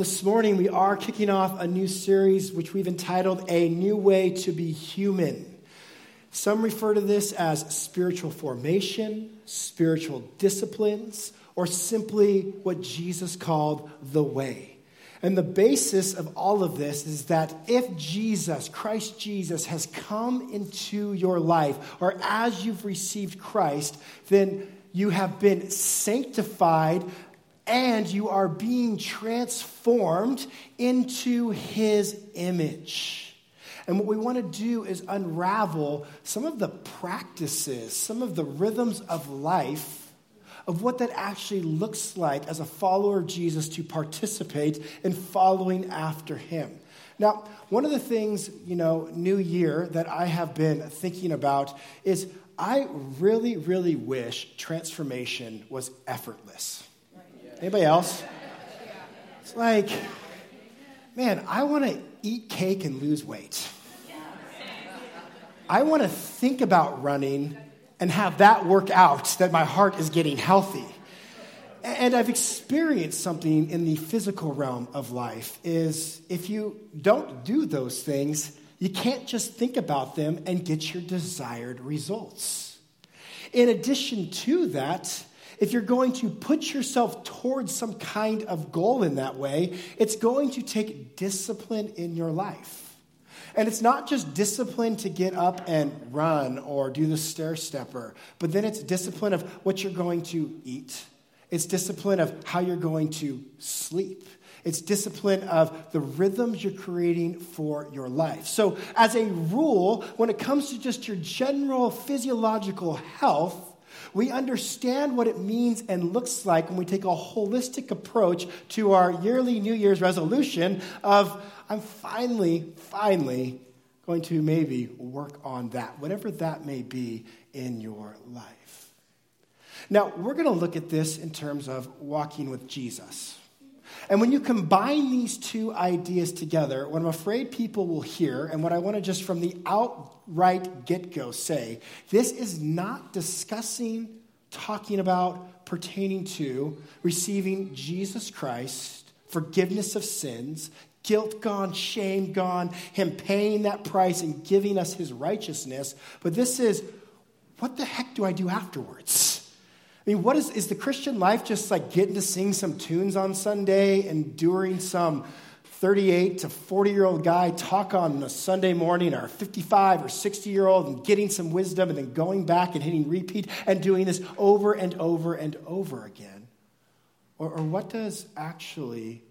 this morning we are kicking off a new series which we've entitled A New Way to Be Human. Some refer to this as spiritual formation, spiritual disciplines, or simply what Jesus called the way. And the basis of all of this is that if Jesus, Christ Jesus, has come into your life, or as you've received Christ, then you have been sanctified and you are being transformed into his image. And what we want to do is unravel some of the practices, some of the rhythms of life of what that actually looks like as a follower of Jesus to participate in following after him. Now, one of the things, you know, new year that I have been thinking about is I really, really wish transformation was effortless. Anybody else? It's like, man, I want to eat cake and lose weight. I want to think about running and have that work out that my heart is getting healthy. And I've experienced something in the physical realm of life is if you don't do those things, you can't just think about them and get your desired results. In addition to that, if you're going to put yourself towards some kind of goal in that way, it's going to take discipline in your life. And it's not just discipline to get up and run or do the stair stepper, but then it's discipline of what you're going to eat. It's discipline of how you're going to sleep. It's discipline of the rhythms you're creating for your life. So, as a rule, when it comes to just your general physiological health, we understand what it means and looks like when we take a holistic approach to our yearly New Year's resolution of, I'm finally, finally going to maybe work on that, whatever that may be in your life. Now, we're going to look at this in terms of walking with Jesus. And when you combine these two ideas together, what I'm afraid people will hear, and what I want to just from the outright get go say, this is not discussing, talking about, pertaining to receiving Jesus Christ, forgiveness of sins, guilt gone, shame gone, Him paying that price and giving us His righteousness. But this is, what the heck do I do afterwards? I mean, what is, is the Christian life just like getting to sing some tunes on Sunday and during some 38 to 40 year old guy talk on a Sunday morning or 55 or 60 year old and getting some wisdom and then going back and hitting repeat and doing this over and over and over again? Or, or what does actually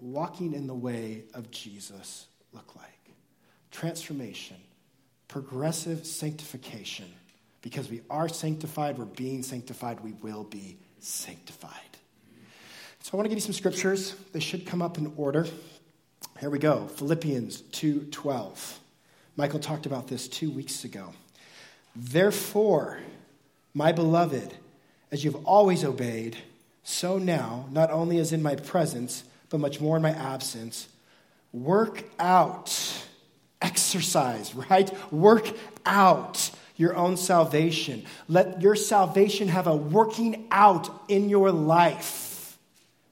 walking in the way of Jesus look like? Transformation, progressive sanctification because we are sanctified, we're being sanctified, we will be sanctified. So I want to give you some scriptures. They should come up in order. Here we go. Philippians 2:12. Michael talked about this 2 weeks ago. Therefore, my beloved, as you've always obeyed, so now, not only as in my presence, but much more in my absence, work out, exercise, right? Work out your own salvation. Let your salvation have a working out in your life.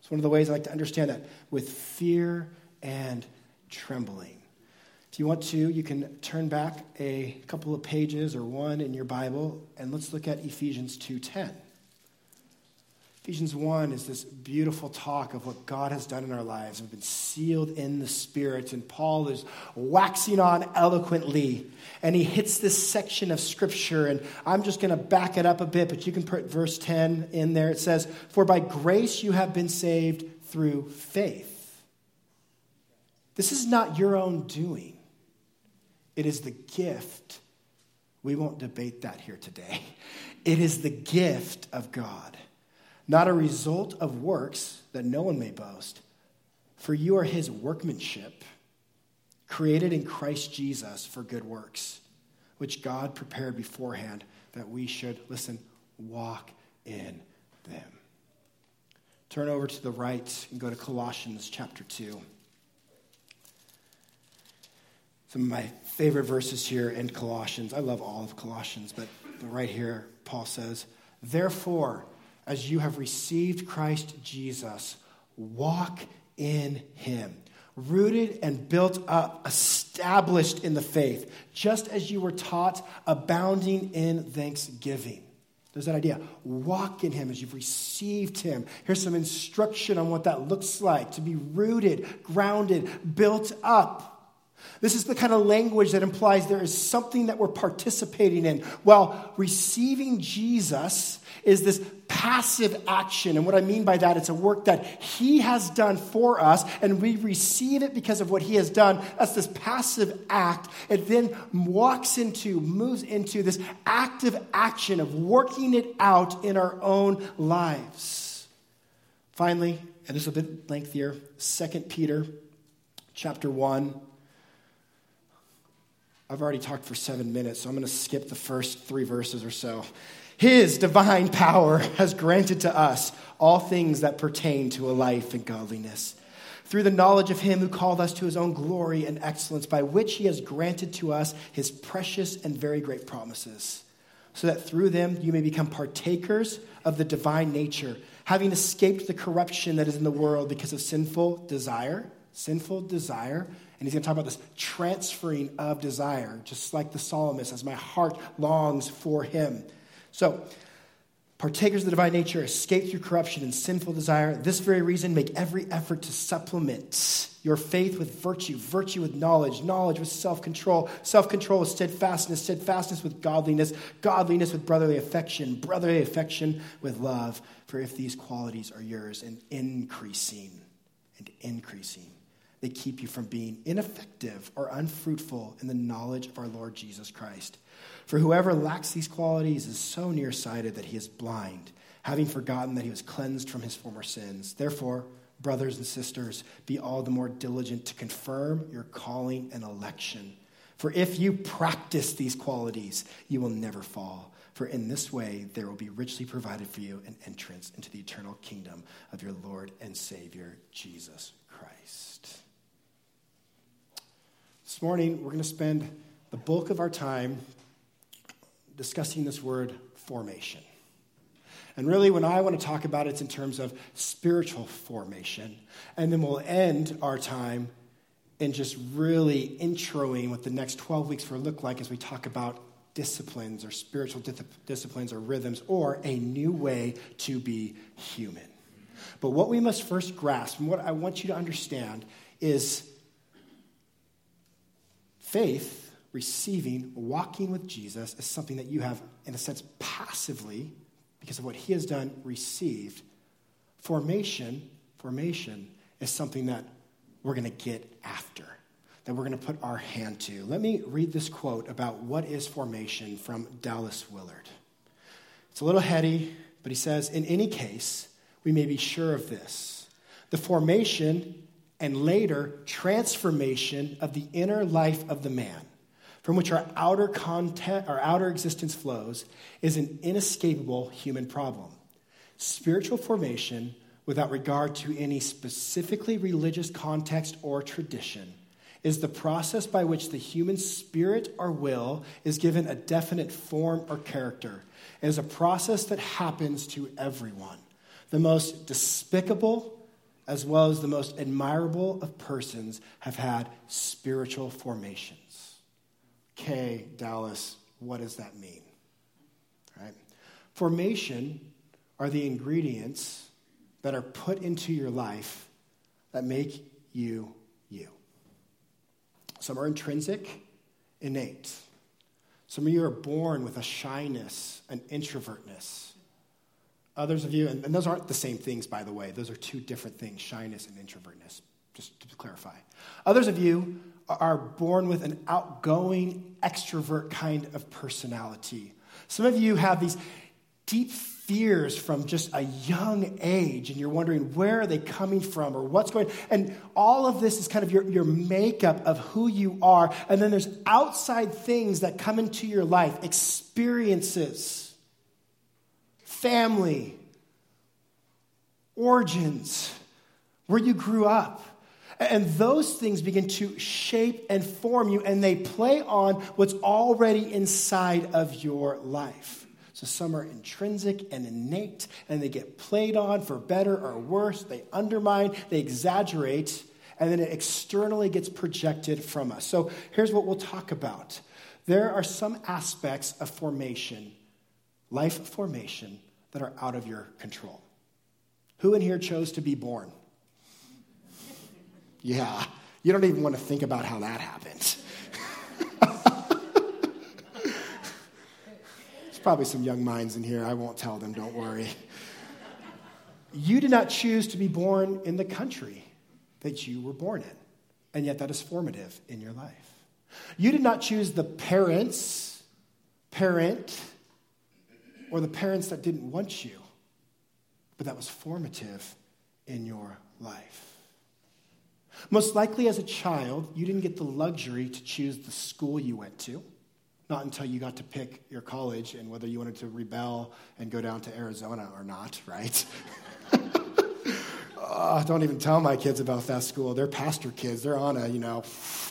It's one of the ways I like to understand that with fear and trembling. If you want to, you can turn back a couple of pages or one in your Bible and let's look at Ephesians 2:10. Ephesians 1 is this beautiful talk of what God has done in our lives. We've been sealed in the Spirit, and Paul is waxing on eloquently. And he hits this section of Scripture, and I'm just going to back it up a bit, but you can put verse 10 in there. It says, For by grace you have been saved through faith. This is not your own doing, it is the gift. We won't debate that here today. It is the gift of God not a result of works that no one may boast. For you are his workmanship, created in Christ Jesus for good works, which God prepared beforehand that we should, listen, walk in them. Turn over to the right and go to Colossians chapter 2. Some of my favorite verses here in Colossians. I love all of Colossians, but right here, Paul says, Therefore, as you have received Christ Jesus, walk in him, rooted and built up, established in the faith, just as you were taught, abounding in thanksgiving. There's that idea. Walk in Him as you've received Him. Here's some instruction on what that looks like to be rooted, grounded, built up. This is the kind of language that implies there is something that we're participating in. While receiving Jesus is this passive action. And what I mean by that, it's a work that He has done for us, and we receive it because of what He has done. That's this passive act. It then walks into, moves into this active action of working it out in our own lives. Finally, and this is a bit lengthier, 2 Peter chapter 1 I've already talked for seven minutes, so I'm going to skip the first three verses or so. His divine power has granted to us all things that pertain to a life in godliness. Through the knowledge of him who called us to his own glory and excellence, by which he has granted to us his precious and very great promises, so that through them you may become partakers of the divine nature, having escaped the corruption that is in the world because of sinful desire. Sinful desire and he's going to talk about this transferring of desire, just like the psalmist, as my heart longs for him. So, partakers of the divine nature escape through corruption and sinful desire. This very reason, make every effort to supplement your faith with virtue, virtue with knowledge, knowledge with self control, self control with steadfastness, steadfastness with godliness, godliness with brotherly affection, brotherly affection with love. For if these qualities are yours and increasing and increasing, they keep you from being ineffective or unfruitful in the knowledge of our Lord Jesus Christ. For whoever lacks these qualities is so nearsighted that he is blind, having forgotten that he was cleansed from his former sins. Therefore, brothers and sisters, be all the more diligent to confirm your calling and election. For if you practice these qualities, you will never fall. For in this way, there will be richly provided for you an entrance into the eternal kingdom of your Lord and Savior, Jesus Christ. This morning, we're going to spend the bulk of our time discussing this word formation. And really, when I want to talk about it, it's in terms of spiritual formation. And then we'll end our time in just really introing what the next 12 weeks will look like as we talk about disciplines or spiritual disciplines or rhythms or a new way to be human. But what we must first grasp, and what I want you to understand, is Faith, receiving, walking with Jesus, is something that you have, in a sense, passively, because of what he has done, received. Formation, formation is something that we're going to get after, that we're going to put our hand to. Let me read this quote about what is formation from Dallas Willard. It's a little heady, but he says, In any case, we may be sure of this. The formation and later transformation of the inner life of the man, from which our outer content, our outer existence flows, is an inescapable human problem. Spiritual formation, without regard to any specifically religious context or tradition, is the process by which the human spirit or will is given a definite form or character. It is a process that happens to everyone. The most despicable, as well as the most admirable of persons, have had spiritual formations. K. Dallas, what does that mean? Right? Formation are the ingredients that are put into your life that make you you. Some are intrinsic, innate. Some of you are born with a shyness, an introvertness Others of you, and, and those aren't the same things, by the way, those are two different things shyness and introvertness, just to clarify. Others of you are born with an outgoing, extrovert kind of personality. Some of you have these deep fears from just a young age, and you're wondering where are they coming from or what's going and all of this is kind of your, your makeup of who you are and then there's outside things that come into your life experiences family, origins, where you grew up. And those things begin to shape and form you, and they play on what's already inside of your life. So some are intrinsic and innate, and they get played on for better or worse. They undermine, they exaggerate, and then it externally gets projected from us. So here's what we'll talk about there are some aspects of formation, life formation, that are out of your control. Who in here chose to be born? Yeah, you don't even want to think about how that happened. There's probably some young minds in here. I won't tell them, don't worry. You did not choose to be born in the country that you were born in, and yet that is formative in your life. You did not choose the parents, parent, or the parents that didn't want you, but that was formative in your life. Most likely, as a child, you didn't get the luxury to choose the school you went to, not until you got to pick your college and whether you wanted to rebel and go down to Arizona or not, right? oh, don't even tell my kids about that school. They're pastor kids. They're on a, you know,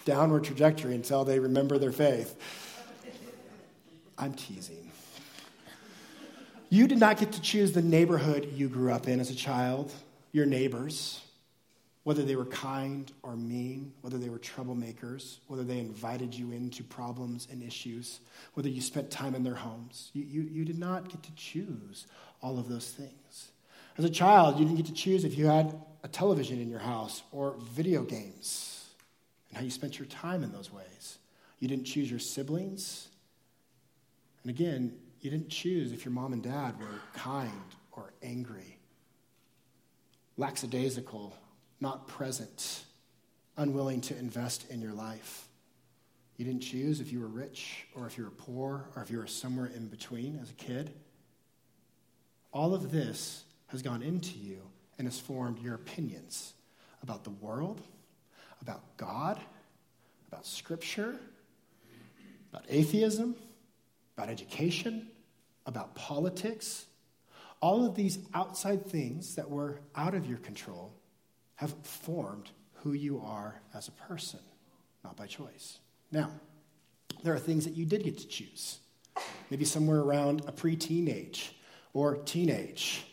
downward trajectory until they remember their faith. I'm teasing. You did not get to choose the neighborhood you grew up in as a child, your neighbors, whether they were kind or mean, whether they were troublemakers, whether they invited you into problems and issues, whether you spent time in their homes. You, you, you did not get to choose all of those things. As a child, you didn't get to choose if you had a television in your house or video games and how you spent your time in those ways. You didn't choose your siblings. And again, you didn't choose if your mom and dad were kind or angry, lackadaisical, not present, unwilling to invest in your life. You didn't choose if you were rich or if you were poor or if you were somewhere in between as a kid. All of this has gone into you and has formed your opinions about the world, about God, about Scripture, about atheism, about education, about politics. All of these outside things that were out of your control have formed who you are as a person, not by choice. Now, there are things that you did get to choose. Maybe somewhere around a preteen age or teenage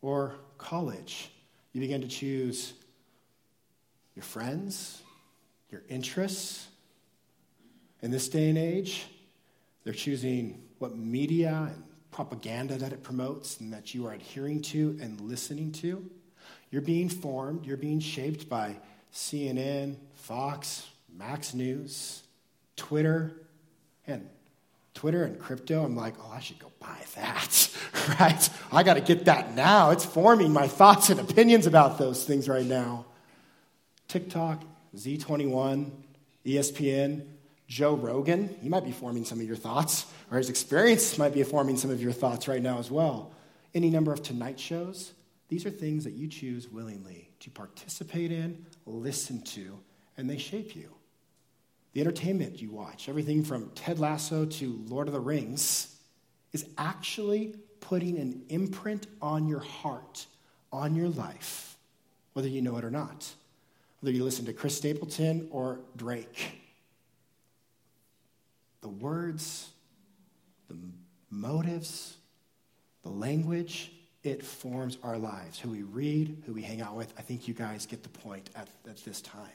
or college, you begin to choose your friends, your interests. In this day and age, they're choosing what media and propaganda that it promotes and that you are adhering to and listening to. You're being formed, you're being shaped by CNN, Fox, Max News, Twitter, and Twitter and crypto, I'm like, oh, I should go buy that, right? I got to get that now. It's forming my thoughts and opinions about those things right now. TikTok, Z21, ESPN, Joe Rogan, he might be forming some of your thoughts, or his experience might be forming some of your thoughts right now as well. Any number of Tonight shows, these are things that you choose willingly to participate in, listen to, and they shape you the entertainment you watch, everything from Ted Lasso to Lord of the Rings, is actually putting an imprint on your heart, on your life, whether you know it or not. Whether you listen to Chris Stapleton or Drake. The words, the motives, the language, it forms our lives. Who we read, who we hang out with. I think you guys get the point at, at this time.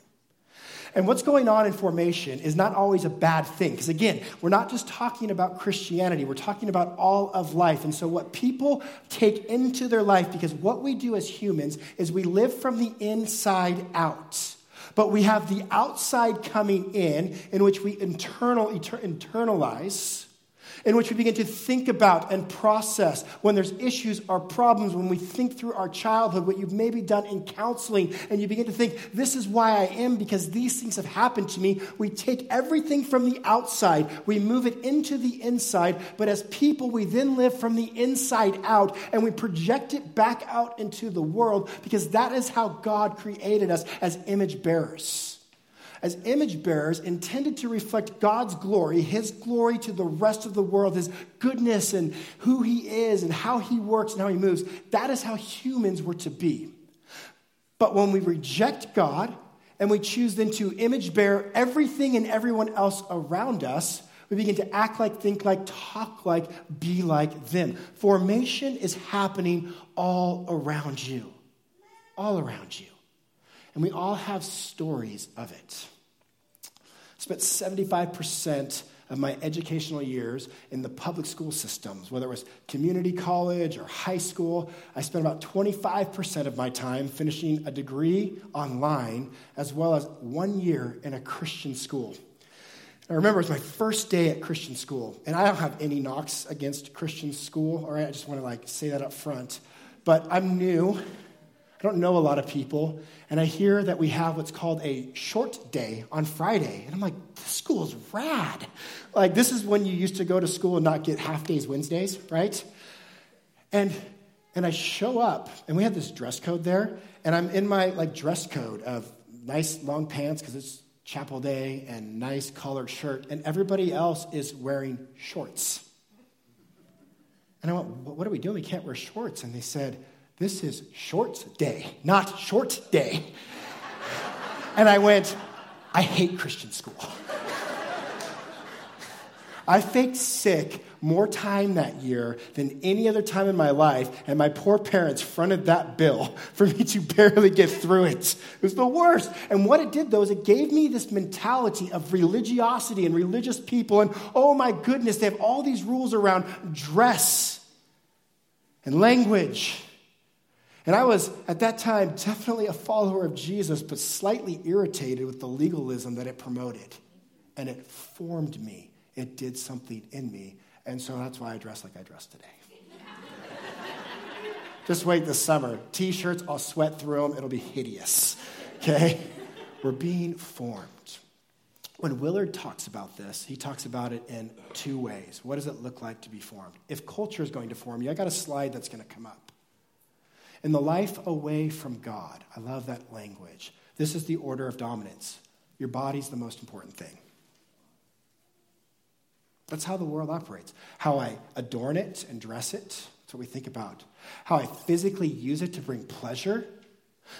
And what's going on in formation is not always a bad thing. Because again, we're not just talking about Christianity, we're talking about all of life. And so, what people take into their life, because what we do as humans is we live from the inside out. But we have the outside coming in, in which we internal, internalize in which we begin to think about and process when there's issues or problems, when we think through our childhood, what you've maybe done in counseling, and you begin to think, this is why I am because these things have happened to me. We take everything from the outside, we move it into the inside, but as people, we then live from the inside out and we project it back out into the world because that is how God created us as image bearers as image bearers intended to reflect God's glory, His glory to the rest of the world, His goodness and who He is and how He works and how He moves. That is how humans were to be. But when we reject God and we choose then to image bear everything and everyone else around us, We begin to act like, think like, talk like, be like them. Formation is happening all around you. All around you. And we all have stories of it. I spent 75% of my educational years in the public school systems, whether it was community college or high school. I spent about 25% of my time finishing a degree online, as well as one year in a Christian school. I remember it was my first day at Christian school, and I don't have any knocks against Christian school, all right? I just want to like say that up front. But I'm new. I don't know a lot of people, and I hear that we have what's called a short day on Friday. And I'm like, this school is rad. Like, this is when you used to go to school and not get half days Wednesdays, right? And and I show up, and we have this dress code there, and I'm in my like dress code of nice long pants because it's chapel day and nice collared shirt, and everybody else is wearing shorts. And I went, what are we doing? We can't wear shorts. And they said, this is shorts day, not short day. and I went, I hate Christian school. I faked sick more time that year than any other time in my life, and my poor parents fronted that bill for me to barely get through it. It was the worst. And what it did, though, is it gave me this mentality of religiosity and religious people, and oh my goodness, they have all these rules around dress and language and I was, at that time, definitely a follower of Jesus, but slightly irritated with the legalism that it promoted. And it formed me, it did something in me. And so that's why I dress like I dress today. Just wait this summer. T shirts, I'll sweat through them, it'll be hideous. Okay? We're being formed. When Willard talks about this, he talks about it in two ways. What does it look like to be formed? If culture is going to form you, I got a slide that's going to come up. In the life away from God, I love that language. This is the order of dominance. Your body's the most important thing. That's how the world operates. How I adorn it and dress it, that's what we think about. How I physically use it to bring pleasure,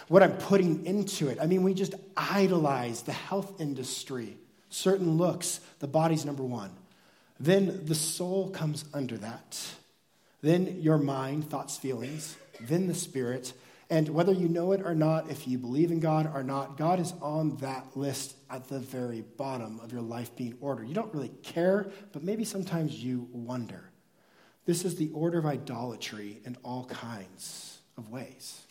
what I'm putting into it. I mean, we just idolize the health industry, certain looks, the body's number one. Then the soul comes under that. Then your mind, thoughts, feelings then the Spirit. And whether you know it or not, if you believe in God or not, God is on that list at the very bottom of your life being ordered. You don't really care, but maybe sometimes you wonder. This is the order of idolatry in all kinds of ways.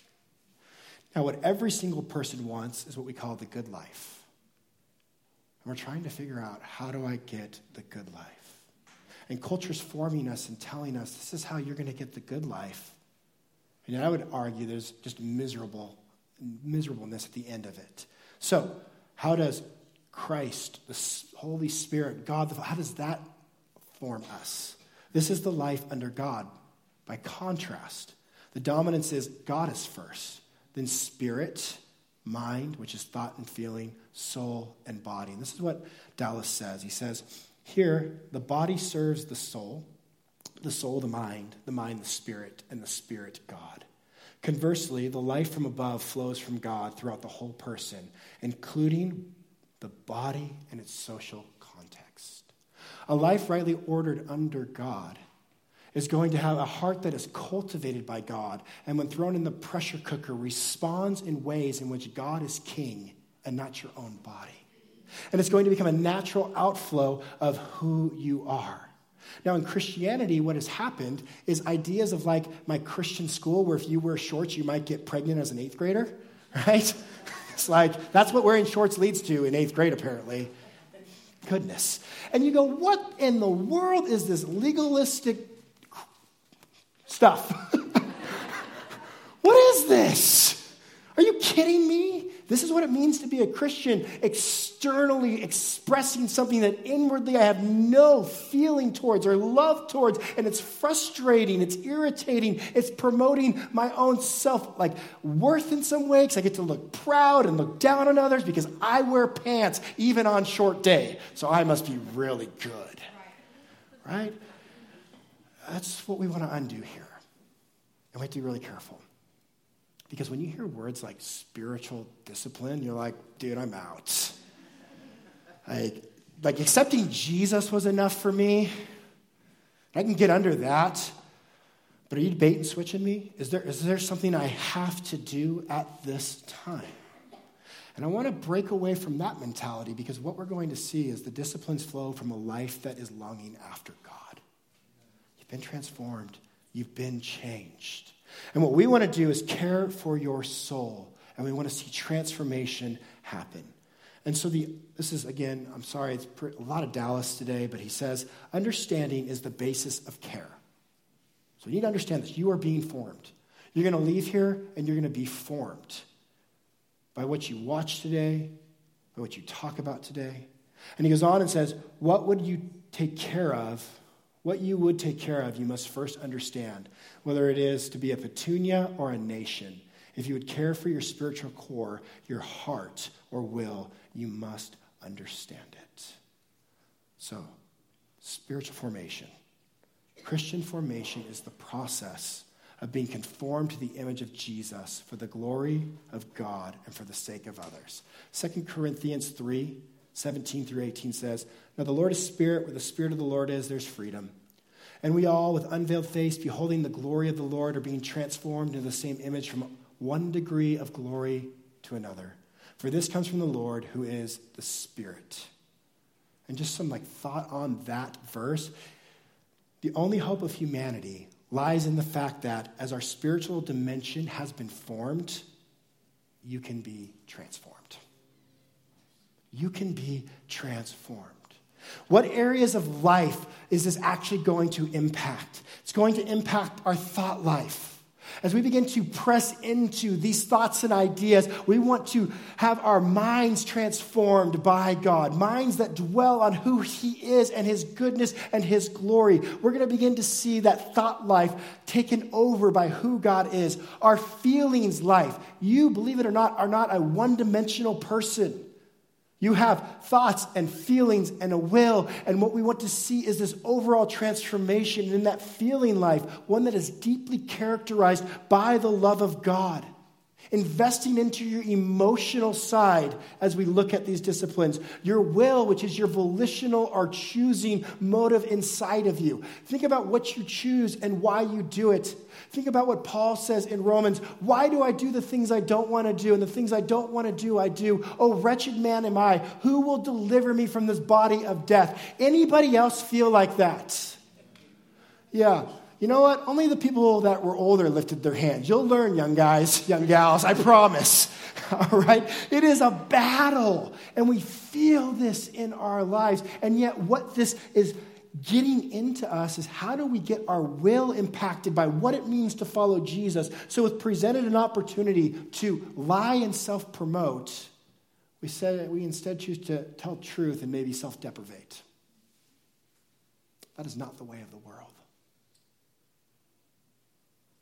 Now, what every single person wants is what we call the good life. And we're trying to figure out how do I get the good life? And culture's forming us and telling us this is how you're going to get the good life. And I would argue there's just miserable, miserableness at the end of it. So, how does Christ, the Holy Spirit, God, how does that form us? This is the life under God. By contrast, the dominance is God is first, then spirit, mind, which is thought and feeling, soul and body. And this is what Dallas says. He says, Here, the body serves the soul the soul, the mind, the mind, the spirit, and the spirit, God. Conversely, the life from above flows from God throughout the whole person, including the body and its social context. A life rightly ordered under God is going to have a heart that is cultivated by God, and when thrown in the pressure cooker, responds in ways in which God is king and not your own body. And it's going to become a natural outflow of who you are. Now, in Christianity, what has happened is ideas of like my Christian school, where if you wear shorts, you might get pregnant as an eighth grader, right? It's like that's what wearing shorts leads to in eighth grade, apparently. Goodness. And you go, what in the world is this legalistic stuff? what is this? Are you kidding me? This is what it means to be a Christian, externally expressing something that inwardly I have no feeling towards or love towards. And it's frustrating, it's irritating, it's promoting my own self, like worth in some way, because I get to look proud and look down on others because I wear pants even on short day. So I must be really good. Right? That's what we want to undo here. And we have to be really careful. Because when you hear words like spiritual discipline, you're like, dude, I'm out. Like, like accepting Jesus was enough for me. I can get under that. But are you bait and switching me? Is there, is there something I have to do at this time? And I want to break away from that mentality because what we're going to see is the disciplines flow from a life that is longing after God. You've been transformed, you've been changed. And what we want to do is care for your soul, and we want to see transformation happen. And so the this is again, I'm sorry, it's a lot of Dallas today, but he says understanding is the basis of care. So you need to understand this. You are being formed. You're going to leave here and you're going to be formed by what you watch today, by what you talk about today. And he goes on and says, What would you take care of? What you would take care of, you must first understand, whether it is to be a petunia or a nation. If you would care for your spiritual core, your heart or will, you must understand it. So, spiritual formation. Christian formation is the process of being conformed to the image of Jesus for the glory of God and for the sake of others. 2 Corinthians 3 17 through 18 says, Now the Lord is spirit, where the spirit of the Lord is, there's freedom. And we all, with unveiled face, beholding the glory of the Lord, are being transformed into the same image from one degree of glory to another. For this comes from the Lord, who is the Spirit. And just some like thought on that verse. The only hope of humanity lies in the fact that as our spiritual dimension has been formed, you can be transformed. You can be transformed. What areas of life is this actually going to impact? It's going to impact our thought life. As we begin to press into these thoughts and ideas, we want to have our minds transformed by God, minds that dwell on who He is and His goodness and His glory. We're going to begin to see that thought life taken over by who God is. Our feelings life, you, believe it or not, are not a one dimensional person. You have thoughts and feelings and a will. And what we want to see is this overall transformation in that feeling life, one that is deeply characterized by the love of God investing into your emotional side as we look at these disciplines, your will, which is your volitional or choosing motive inside of you. Think about what you choose and why you do it. Think about what Paul says in Romans Why do I do the things I don't want to do? And the things I don't want to do, I do. Oh, wretched man am I. Who will deliver me from this body of death? Anybody else feel like that? Yeah. You know what? Only the people that were older lifted their hands. You'll learn, young guys, young gals, I promise. All right? It is a battle, and we feel this in our lives. And yet, what this is getting into us is how do we get our will impacted by what it means to follow Jesus? So, if presented an opportunity to lie and self promote, we, said, we instead choose to tell truth and maybe self deprivate. That is not the way of the world.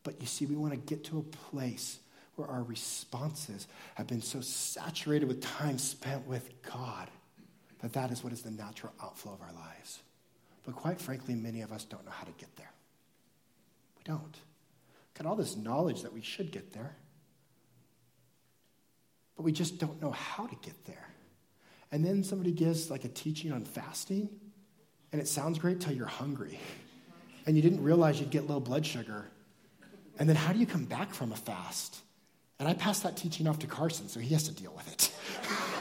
But you see, we want to get to a place where our responses have been so saturated with time spent with God that that is what is the natural outflow of our lives. But quite frankly, many of us don't know how to get there. We don't. Got all this knowledge that we should get there, but we just don't know how to get there. And then somebody gives like a teaching on fasting, and it sounds great till you're hungry. And you didn't realize you'd get low blood sugar and then how do you come back from a fast? And I passed that teaching off to Carson, so he has to deal with it.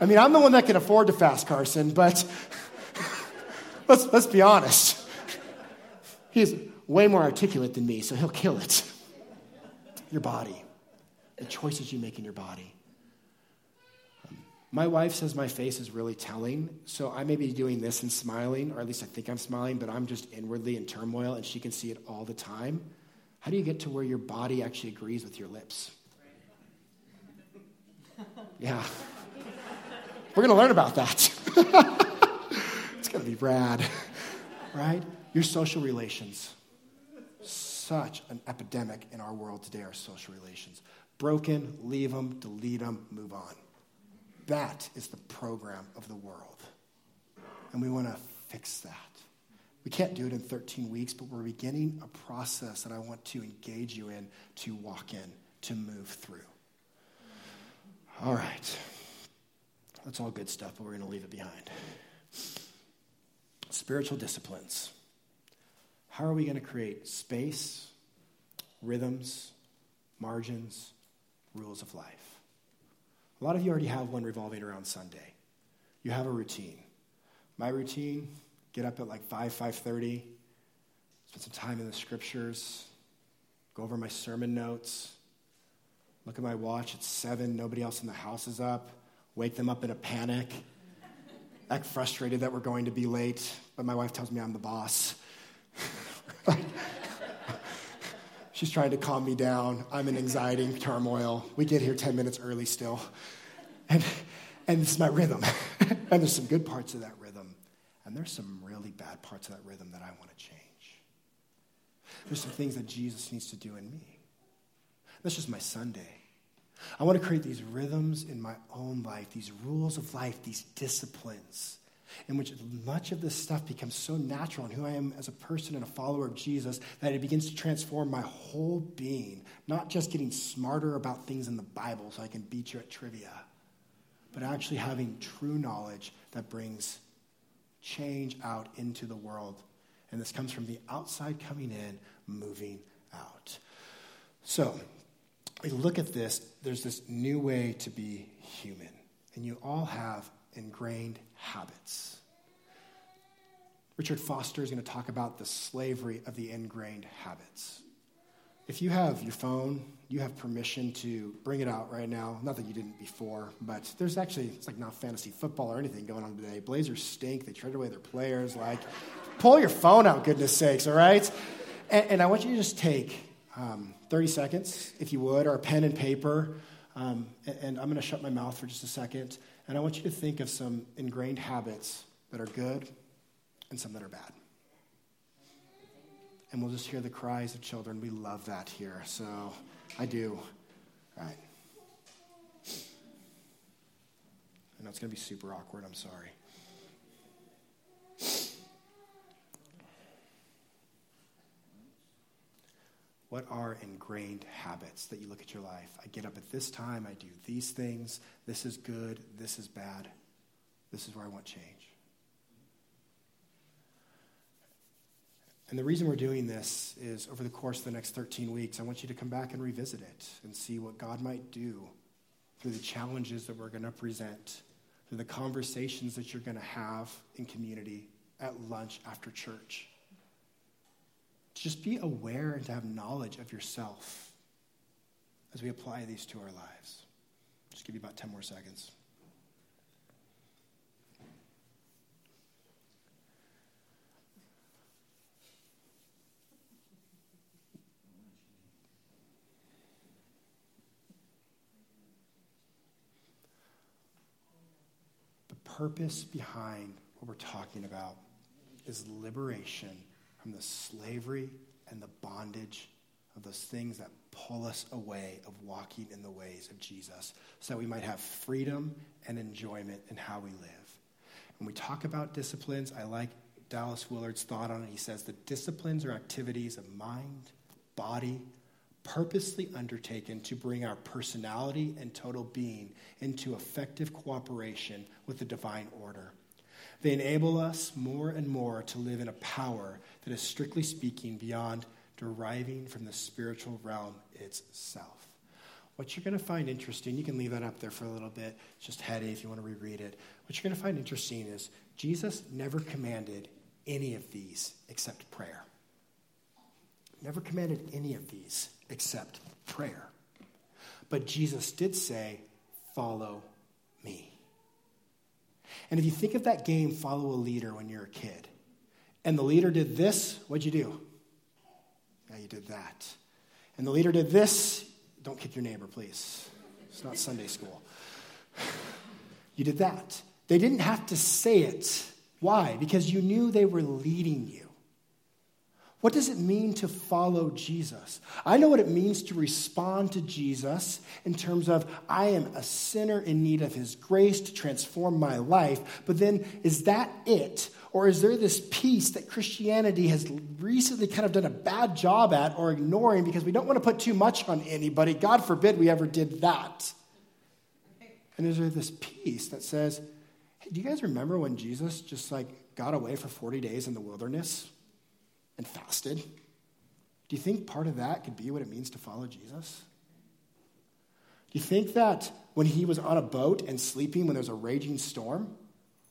I mean, I'm the one that can afford to fast, Carson, but let's, let's be honest. He's way more articulate than me, so he'll kill it. Your body, the choices you make in your body. My wife says my face is really telling, so I may be doing this and smiling, or at least I think I'm smiling, but I'm just inwardly in turmoil and she can see it all the time. How do you get to where your body actually agrees with your lips? Yeah. We're going to learn about that. it's going to be rad, right? Your social relations. Such an epidemic in our world today are social relations. Broken, leave them, delete them, move on. That is the program of the world. And we want to fix that. We can't do it in 13 weeks, but we're beginning a process that I want to engage you in to walk in, to move through. All right. That's all good stuff, but we're going to leave it behind. Spiritual disciplines. How are we going to create space, rhythms, margins, rules of life? A lot of you already have one revolving around Sunday. You have a routine. My routine, get up at like 5, 5.30, spend some time in the scriptures, go over my sermon notes, look at my watch, it's 7, nobody else in the house is up, wake them up in a panic, act frustrated that we're going to be late, but my wife tells me I'm the boss. She's trying to calm me down. I'm in anxiety and turmoil. We get here 10 minutes early still. And, and this is my rhythm. and there's some good parts of that rhythm. And there's some really bad parts of that rhythm that I want to change. There's some things that Jesus needs to do in me. That's just my Sunday. I want to create these rhythms in my own life, these rules of life, these disciplines in which much of this stuff becomes so natural in who I am as a person and a follower of Jesus that it begins to transform my whole being, not just getting smarter about things in the Bible so I can beat you at trivia, but actually having true knowledge that brings change out into the world. And this comes from the outside coming in, moving out. So, we look at this, there's this new way to be human. And you all have ingrained habits. Richard Foster is going to talk about the slavery of the ingrained habits. If you have your phone, you have permission to bring it out right now. Not that you didn't before, but there's actually, it's like not fantasy football or anything going on today. Blazers stink. They trade away their players. Like, pull your phone out, goodness sakes, all right? And, and I want you to just take um, 30 seconds, if you would, or a pen and paper. Um, and, and I'm going to shut my mouth for just a second. And I want you to think of some ingrained habits that are good and some that are bad. And we'll just hear the cries of children. We love that here. So I do. All right. I know it's going to be super awkward. I'm sorry. What are ingrained habits that you look at your life? I get up at this time, I do these things, this is good, this is bad, this is where I want change. And the reason we're doing this is over the course of the next 13 weeks, I want you to come back and revisit it and see what God might do through the challenges that we're going to present, through the conversations that you're going to have in community, at lunch, after church to just be aware and to have knowledge of yourself as we apply these to our lives. Just give you about 10 more seconds. The purpose behind what we're talking about is liberation from the slavery and the bondage of those things that pull us away of walking in the ways of Jesus so that we might have freedom and enjoyment in how we live. When we talk about disciplines, I like Dallas Willard's thought on it. He says the disciplines are activities of mind, body, purposely undertaken to bring our personality and total being into effective cooperation with the divine order. They enable us more and more to live in a power that is strictly speaking beyond deriving from the spiritual realm itself. What you're going to find interesting, you can leave that up there for a little bit, it's just heady if you want to reread it. What you're going to find interesting is Jesus never commanded any of these except prayer. Never commanded any of these except prayer. But Jesus did say, Follow me. And if you think of that game, follow a leader when you're a kid, and the leader did this, what'd you do? Yeah, you did that. And the leader did this, don't kick your neighbor, please. It's not Sunday school. You did that. They didn't have to say it. Why? Because you knew they were leading you. What does it mean to follow Jesus? I know what it means to respond to Jesus in terms of I am a sinner in need of his grace to transform my life. But then, is that it? Or is there this piece that Christianity has recently kind of done a bad job at or ignoring because we don't want to put too much on anybody? God forbid we ever did that. And is there this piece that says, hey, do you guys remember when Jesus just like got away for 40 days in the wilderness and fasted? Do you think part of that could be what it means to follow Jesus? Do you think that when he was on a boat and sleeping when there's a raging storm,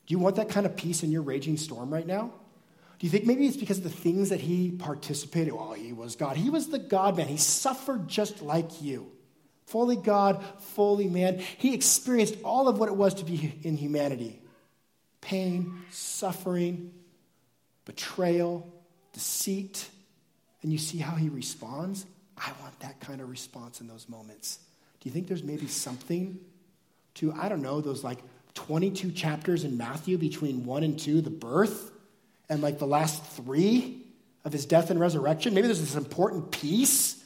do you want that kind of peace in your raging storm right now? Do you think maybe it's because of the things that he participated? Well, he was God. He was the God man. He suffered just like you. Fully God, fully man. He experienced all of what it was to be in humanity pain, suffering, betrayal, deceit. And you see how he responds? I want that kind of response in those moments. Do you think there's maybe something to, I don't know, those like 22 chapters in Matthew between 1 and 2, the birth, and like the last three of his death and resurrection? Maybe there's this important piece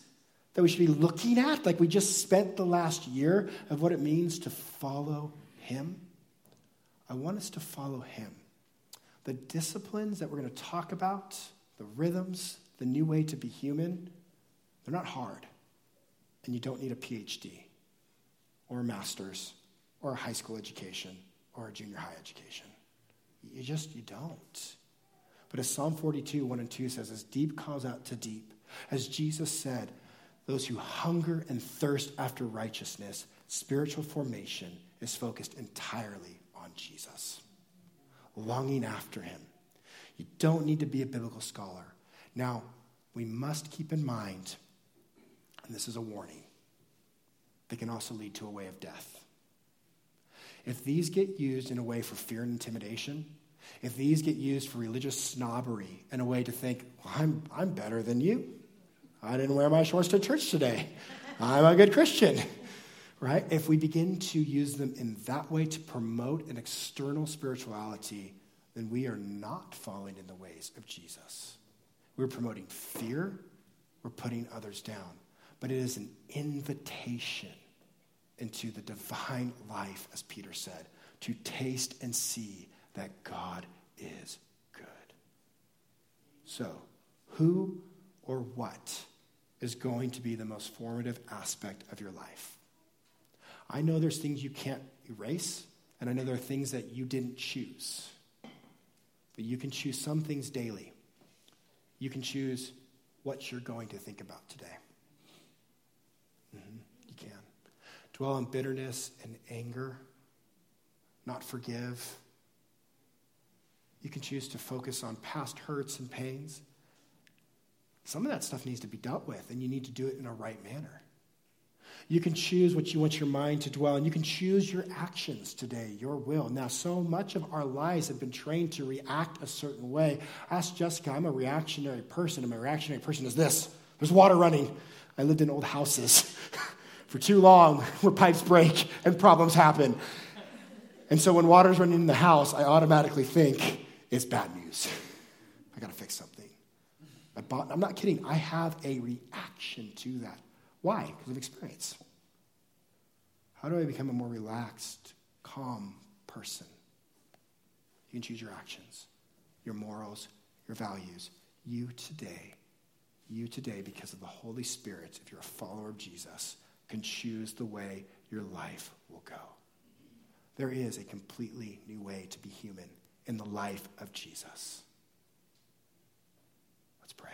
that we should be looking at, like we just spent the last year of what it means to follow him. I want us to follow him. The disciplines that we're going to talk about, the rhythms, the new way to be human, they're not hard. And you don't need a PhD or a master's or a high school education or a junior high education. You just, you don't. But as Psalm 42, 1 and 2 says, as deep calls out to deep, as Jesus said, those who hunger and thirst after righteousness, spiritual formation is focused entirely on Jesus, longing after him. You don't need to be a biblical scholar. Now, we must keep in mind, and this is a warning, they can also lead to a way of death. If these get used in a way for fear and intimidation, if these get used for religious snobbery and a way to think, well, I'm, I'm better than you, I didn't wear my shorts to church today, I'm a good Christian, right? If we begin to use them in that way to promote an external spirituality, then we are not following in the ways of Jesus. We're promoting fear, we're putting others down. But it is an invitation into the divine life, as Peter said, to taste and see that God is good. So, who or what is going to be the most formative aspect of your life? I know there's things you can't erase, and I know there are things that you didn't choose. But you can choose some things daily. You can choose what you're going to think about today. Mm-hmm. You can. Dwell on bitterness and anger, not forgive. You can choose to focus on past hurts and pains. Some of that stuff needs to be dealt with, and you need to do it in a right manner. You can choose what you want your mind to dwell, and you can choose your actions today, your will. Now, so much of our lives have been trained to react a certain way. Ask Jessica, I'm a reactionary person, and my reactionary person is this there's water running. I lived in old houses for too long where pipes break and problems happen. And so when water's running in the house, I automatically think it's bad news. I got to fix something. I'm not kidding. I have a reaction to that. Why? Because of experience. How do I become a more relaxed, calm person? You can choose your actions, your morals, your values. You today, you today, because of the Holy Spirit, if you're a follower of Jesus, can choose the way your life will go. There is a completely new way to be human in the life of Jesus. Let's pray.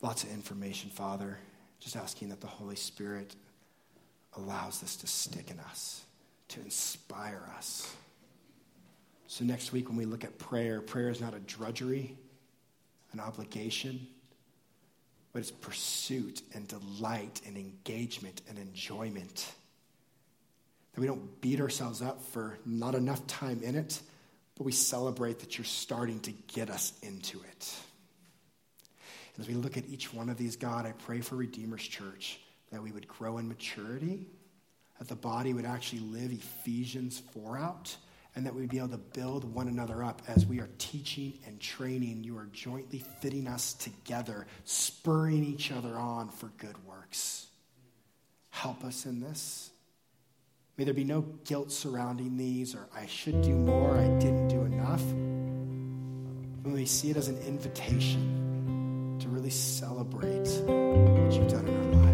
Lots of information, Father. Just asking that the Holy Spirit allows this to stick in us, to inspire us. So, next week, when we look at prayer, prayer is not a drudgery, an obligation, but it's pursuit and delight and engagement and enjoyment. That we don't beat ourselves up for not enough time in it, but we celebrate that you're starting to get us into it. As we look at each one of these, God, I pray for Redeemer's Church that we would grow in maturity, that the body would actually live Ephesians 4 out, and that we'd be able to build one another up as we are teaching and training. You are jointly fitting us together, spurring each other on for good works. Help us in this. May there be no guilt surrounding these, or I should do more, I didn't do enough. When we see it as an invitation really celebrate what you've done in our lives.